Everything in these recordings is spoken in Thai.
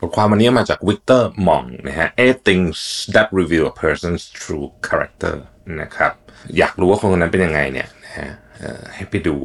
บทความวันนี้มาจากวิกเตอร์มองนะฮะ eight things that reveal a person's true character นะครับ อยากรู้ว่าคนคนนั้นเป็นยังไงเนี่ยนะฮะให้ไปดู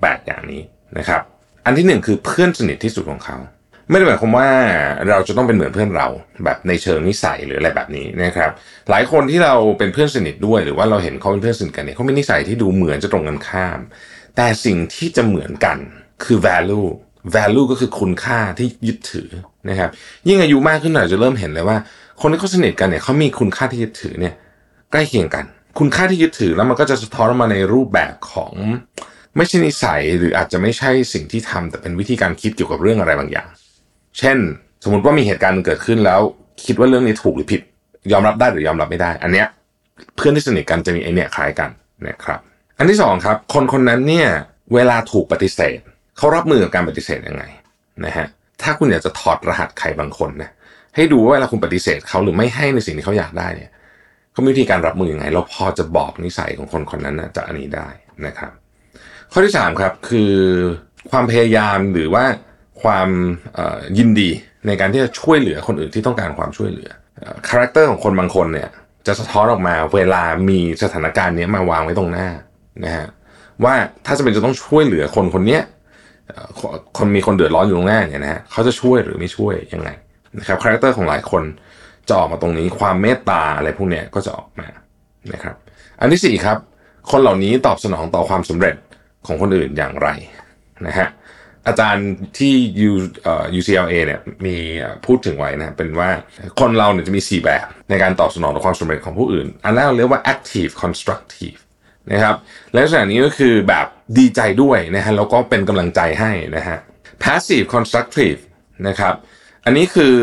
แปดอย่างนี้นะครับ อันที่หนึ่งคือเพื่อนสนิทที่สุดของเขา ไม่ได้หมายความว่าเราจะต้องเป็นเหมือนเพื่อนเราแบบในเชิงนิสัยหรืออะไรแบบนี้นะครับ หลายคนที่เราเป็นเพื่อนสนิทด้วย หรือว่าเราเห็นเขาเป็นเพื่อนสนิทกันเนี่ยเขามีนิสัยที่ดูเหมือนจะตรงกันข้าม แต่สิ่งที่จะเหมือนกันคือ value value ก็คือคุณค่าที่ยึดถือนะครับ ยิ่งอายุมากขึ้นหน่อยจะเริ่มเห็นเลยว่า คนที่เขาสนิทกันเนี่ยเขามีคุณค่าที่ยึดถือเนี่ยใกล้เคียงกัน คุณค่าที่ยึดถือแล้วมันก็จะสะท้อนมาในรูปแบบของไม่ใช่นิสัยหรืออาจจะไม่ใช่สิ่งที่ทำแต่เป็นวิธีการคิดเกี่ยวกับเรื่องอะไรบางอย่าง เช่น สมมติว่ามีเหตุการณ์เกิดขึ้นแล้ว คิดว่าเรื่องนี้ถูกหรือผิด ยอมรับได้หรือยอมรับไม่ได้ อันเนี้ยเพื่อนที่สนิทกันจะมีไอเนี้ยคล้ายกันนะครับ อันที่สองครับ คนคนนั้นเนี่ยเวลาถูกปฏิเสธ เขารับมือกับการปฏิเสธยังไงนะฮะถ้าคุณอยากจะถอดรหัสใครบางคนนะให้ดูว่าเวลาคุณปฏิเสธเขาหรือไม่ให้ในสิ่งที่เขาอยากได้เนี่ยเขามีวิธีการรับมือยังไง เราพอจะบอกนิสัยของคนคนนั้นนะจากอันนี้ได้นะครับ ข้อที่สามครับคือความพยายามหรือว่าความยินดีในการที่จะช่วยเหลือคนอื่นที่ต้องการความช่วยเหลือคาแรคเตอร์ของคนบางคนเนี่ยจะสะท้อนออกมาเวลามีสถานการณ์นี้มาวางไว้ตรงหน้านะฮะว่าถ้าจะเป็นจะต้องช่วยเหลือคนคนนี้ คนคนมีคนเดือดร้อนอยู่ตรงหน้าเนี่ยนะฮะเขาจะช่วยหรือไม่ช่วยยังไงนะครับคาแรคเตอร์ของหลายคนจะออกมาตรงนี้ความเมตตาอะไรพวกเนี้ยก็จะออกมานะครับ อันที่สี่ครับ คนเหล่านี้ตอบสนองต่อความสำเร็จของคนอื่นอย่างไรนะฮะอาจารย์ที่ U เอ่อ UCLA เนี่ยมีพูดถึงไว้นะเป็นว่าคนเราเนี่ยจะมี 4 แบบในการตอบสนองต่อความสำเร็จของผู้อื่น อันแรกเราเรียกว่า active constructive นะครับและลักษณะนี้ก็คือแบบดีใจด้วยนะฮะแล้วก็เป็นกำลังใจให้นะฮะ passive constructive นะครับ อันนี้คือ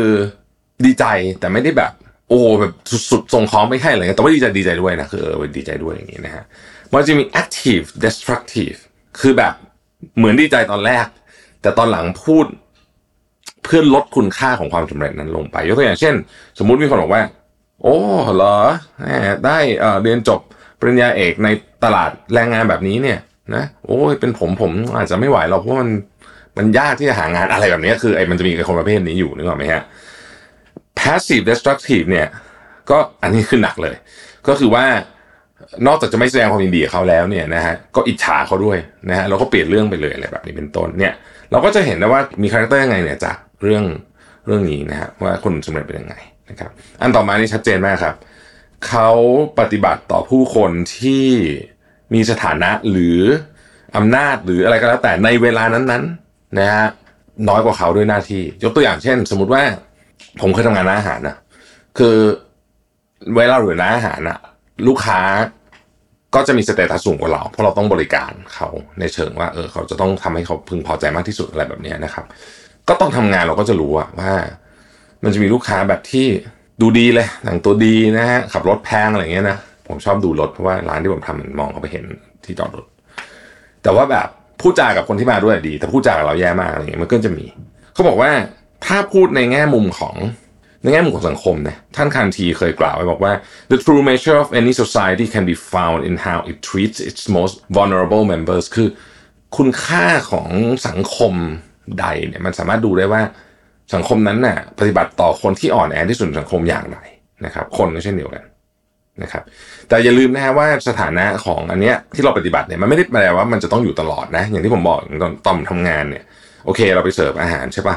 ดีใจแต่ไม่ได้แบบ โอ้แบบสุดๆส่งของไม่ให้อะไรเงี้ยแต่ว่าดีใจดีใจด้วยนะคือเออดีใจด้วยอย่างงี้นะฮะมันจะมี active destructive คือแบบเหมือนดีใจตอนแรก แต่ตอนหลังพูดเพื่อลดคุณค่าของความสำเร็จนั้นลงไป ยกตัวอย่างเช่น สมมุติมีคนบอกว่า โอ้เหรอได้เรียนจบปริญญาเอกใน ตลาดแรงงานแบบนี้เนี่ยนะโอ้ยเป็นผมผมอาจจะไม่ไหวหรอกเพราะมันมันยากที่จะหางานอะไรแบบนี้คือไอ้มันจะมีไอ้คนประเภทนี้อยู่นึกออกไหมฮะ passive destructive เนี่ย ก็อันนี้คือหนักเลย ก็คือว่านอกจากจะไม่แสดงความยินดีกับเขาแล้วเนี่ยนะฮะก็อิจฉาเขาด้วยนะฮะแล้วก็เปลี่ยนเรื่องไปเลยอะไรแบบนี้เป็นต้นเนี่ย เราก็จะเห็นนะว่ามีคาแรคเตอร์ยังไงเนี่ยจากเรื่องเรื่องนี้นะฮะว่าคนสำเร็จเป็นยังไงนะครับ อันต่อมานี่ชัดเจนมากครับเขาปฏิบัติต่อผู้คนที่ มีสถานะหรืออำนาจหรืออะไรก็แล้วแต่ในเวลานั้นๆนะฮะน้อยกว่าเขาด้วยหน้าที่ ยกตัวอย่างเช่น สมมติว่า ผมเคยทำงานร้านอาหารนะคือเวลาอยู่ร้านอาหารนะลูกค้าก็จะมีสเตตัสสูงกว่าเรา เพราะเราต้องบริการเขาในเชิงว่าเออเขาจะต้องทำให้เขาพึงพอใจมากที่สุดอะไรแบบนี้นะครับ ก็ต้องทำงานเราก็จะรู้อะว่า มันจะมีลูกค้าแบบที่ดูดีเลยแต่งตัวดีนะฮะขับรถแพงอะไรเงี้ยนะ ผมชอบดูรถเพราะว่าร้านที่ผมทำมันมองเข้าไปเห็นที่จอดรถ แต่ว่าแบบพูดจากับคนที่มาด้วยดี แต่พูดจากับเราแย่มากอะไรเงี้ยมันก็จะมี เขาบอกว่าถ้าพูดในแง่มุมของในแง่มุมของสังคมเนี่ยท่านคันทีเคยกล่าวไว้บอกว่า the true measure of any society can be found in how it treats its most vulnerable members คือ คุณค่าของสังคมใดเนี่ยมันสามารถดูได้ว่าสังคมนั้นน่ะปฏิบัติต่อคนที่อ่อนแอที่สุดสังคมอย่างไรนะครับ คนก็เช่นเดียวกัน นะครับ แต่อย่าลืมนะฮะว่าสถานะของอันเนี้ยที่เราปฏิบัติเนี่ยมันไม่ได้แปลว่ามันจะต้องอยู่ตลอดนะ อย่างที่ผมบอกตอนตอนทำงานเนี่ย โอเค เราไปเสิร์ฟอาหารใช่ปะ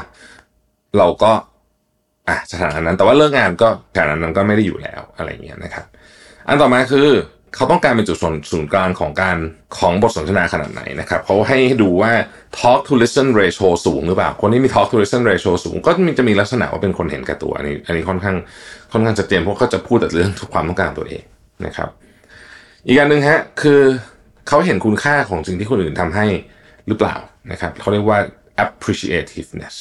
เราก็อะสถานะนั้นแต่ว่าเลิกงานก็สถานะนั้นก็ไม่ได้อยู่แล้วอะไรเงี้ยนะครับ อันต่อมาคือ เขาต้องการเป็นจุดศูนย์กลางของการของบทสนทนาขนาดไหนนะครับเขาให้ดูว่า talk to listen ratio สูงหรือเปล่า คนที่มี talk to listen ratio สูง ก็มีจะมีลักษณะว่าเป็นคนเห็นแก่ตัวอันนี้อันนี้ค่อนข้างค่อนข้างชัดเจนเพราะเขาจะพูดแต่เรื่องความต้องการตัวเองนะครับ อีกอันหนึ่งฮะคือเขาเห็นคุณค่าของสิ่งที่คนอื่นทำให้หรือเปล่านะครับเขาเรียกว่า appreciativeness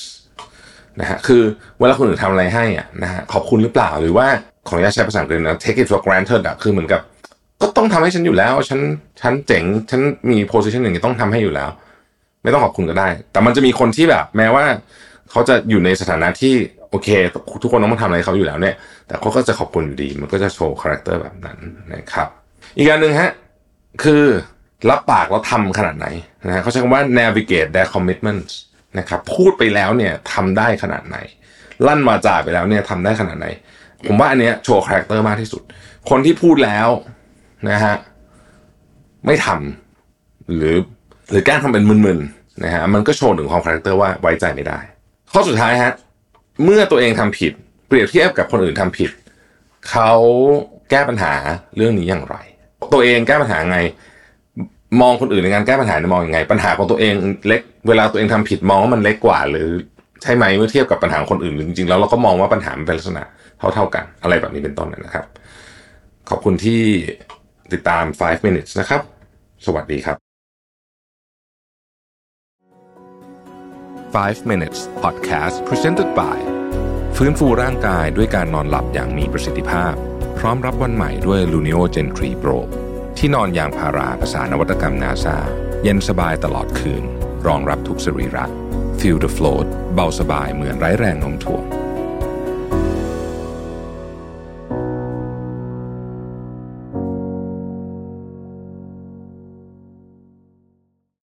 นะฮะคือเวลาคนอื่นทำอะไรให้อะนะฮะขอบคุณหรือเปล่าหรือว่าขออนุญาตใช้ภาษาอังกฤษนะ take it for granted อะคือเหมือนกับ ก็ต้องทำให้ฉันอยู่แล้ว ฉันฉันเจ๋ง ฉันมี position อย่างนี้ต้องทำให้อยู่แล้ว ไม่ต้องขอบคุณก็ได้ แต่มันจะมีคนที่แบบ แม้ว่า เขาจะอยู่ในสถานะที่โอเค ทุกคนต้องมาทำอะไรเขาอยู่แล้วเนี่ย แต่เขาก็จะขอบคุณอยู่ดี มันก็จะโชว์คาแรคเตอร์แบบนั้นนะครับ อีกอย่างหนึ่งฮะ คือรับปากแล้วทำขนาดไหนนะฮะเขาใช้คำว่า navigate their commitments นะครับพูดไปแล้วเนี่ยทำได้ขนาดไหน ลั่นวาจาไปแล้วเนี่ยทำได้ขนาดไหน ผมว่าอันเนี้ยโชว์คาแรคเตอร์มากที่สุด คนที่พูดแล้ว นะฮะไม่ทำหรือหรือแกล้งทำเป็นมึนๆนะฮะมันก็โชว์ถึงความคาแรคเตอร์ว่าไว้ใจไม่ได้ ข้อสุดท้ายฮะเมื่อตัวเองทำผิด เปรียบเทียบกับคนอื่นทำผิด เขาแก้ปัญหาเรื่องนี้อย่างไร ตัวเองแก้ปัญหาไง มองคนอื่นในการแก้ปัญหาเนี่ยมองยังไง ปัญหาของตัวเองเล็กเวลาตัวเองทำผิดมองว่ามันเล็กกว่า หรือใช่ไหมเมื่อเทียบกับปัญหาคนอื่นหรือจริงๆแล้วเราก็มองว่าปัญหามันเป็นลักษณะเท่าๆกัน อะไรแบบนี้เป็นต้นนะครับ ขอบคุณที่ ติดตาม 5 minutes นะครับ สวัสดีครับ 5 minutes podcast presented by ฟื้นฟูร่างกายด้วยการนอนหลับอย่างมีประสิทธิภาพ พร้อมรับวันใหม่ด้วย Luno Gen 3 Pro ที่นอนยางพาราภาษานวัตกรรมนาซาเย็นสบายตลอดคืน รองรับทุกสรีระ Feel the float เบาสบายเหมือนไร้แรงโน้มถ่วง